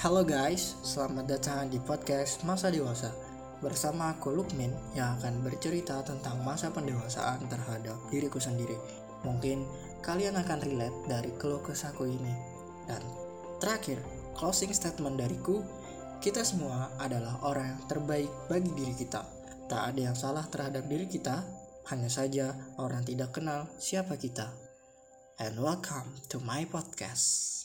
Halo guys, selamat datang di podcast Masa Dewasa. Bersama aku Lukmin yang akan bercerita tentang masa pendewasaan terhadap diriku sendiri. Mungkin kalian akan relate dari keluh kesahku ini. Dan terakhir, closing statement dariku Kita semua adalah orang yang terbaik bagi diri kita. Tak ada yang salah terhadap diri kita Hanya saja orang tidak kenal siapa kita. And welcome to my podcast.